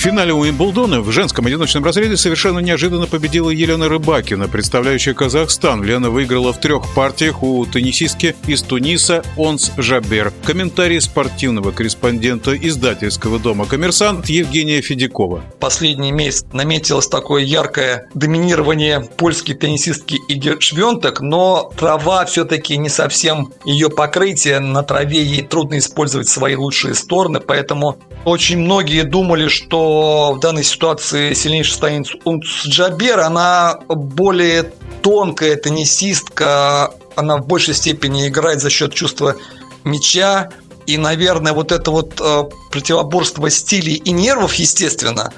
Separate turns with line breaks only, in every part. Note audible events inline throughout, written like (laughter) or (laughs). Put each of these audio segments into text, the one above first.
В финале Уимблдона в женском одиночном разряде совершенно неожиданно победила Елена Рыбакина, представляющая Казахстан. Лена выиграла в трех партиях у теннисистки из Туниса Онс Жабер. Комментарий спортивного корреспондента издательского дома «Коммерсант» Евгения Федякова.
Последний месяц наметилось такое яркое доминирование польской теннисистки Иги Швентек, но трава все-таки не совсем ее покрытие. На траве ей трудно использовать свои лучшие стороны, поэтому очень многие думали, что в данной ситуации сильнейший станет Джабер. Она более тонкая теннисистка, она в большей степени играет за счет чувства мяча. И, наверное, вот это вот э, противоборство стилей и нервов, естественно,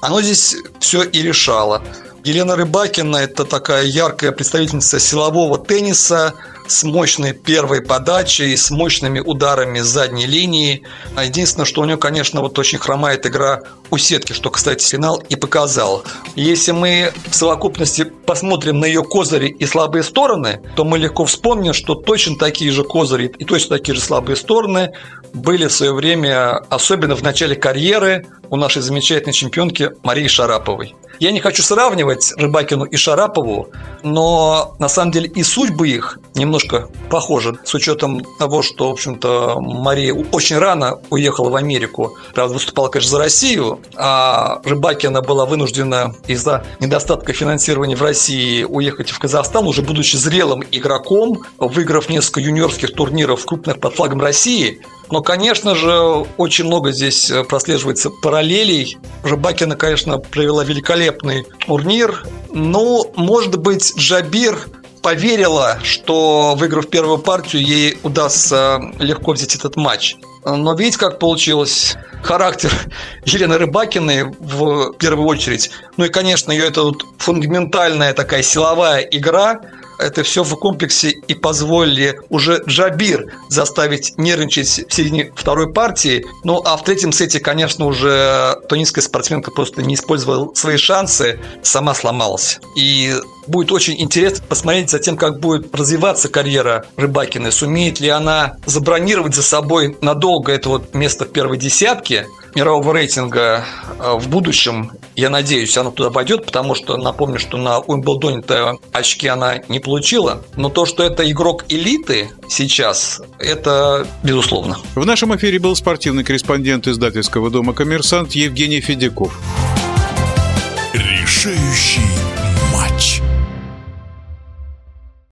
оно здесь все и решало. Елена Рыбакина – это такая яркая представительница силового тенниса – с мощной первой подачей, с мощными ударами задней линии. Единственное, что у нее, конечно, вот очень хромает игра у сетки, что, кстати, финал и показал. Если мы в совокупности посмотрим на ее козыри и слабые стороны, то мы легко вспомним, что точно такие же козыри и точно такие же слабые стороны были в свое время, особенно в начале карьеры, у нашей замечательной чемпионки Марии Шараповой. Я не хочу сравнивать Рыбакину и Шарапову, но на самом деле и судьбы их немножко похожи, с учетом того, что, в общем-то, Мария очень рано уехала в Америку. Правда, выступала, конечно, за Россию, а Рыбакина была вынуждена из-за недостатка финансирования в России уехать в Казахстан, уже будучи зрелым игроком, выиграв несколько юниорских турниров крупных под флагом России. Но, конечно же, очень много здесь прослеживается параллелей. Рыбакина, конечно, провела великолепный турнир. Но, может быть, Джабир поверила, что выиграв первую партию, ей удастся легко взять этот матч. Но видите, как получилось характер (laughs) Елены Рыбакиной в первую очередь. Ну и, конечно, ее это вот фундаментальная такая силовая игра – это все в комплексе и позволили уже Джабир заставить нервничать в середине второй партии. Ну, а в третьем сете, конечно, уже тунисская спортсменка просто не использовала свои шансы, сама сломалась. И будет очень интересно посмотреть за тем, как будет развиваться карьера Рыбакиной. Сумеет ли она забронировать за собой надолго это вот место в первой десятке – мирового рейтинга э, в будущем, я надеюсь, она туда пойдет, потому что напомню, что на Уимблдоне-то очки она не получила. Но то, что это игрок элиты сейчас, это безусловно.
В нашем эфире был спортивный корреспондент издательского дома «Коммерсант» Евгений Федяков.
Решающий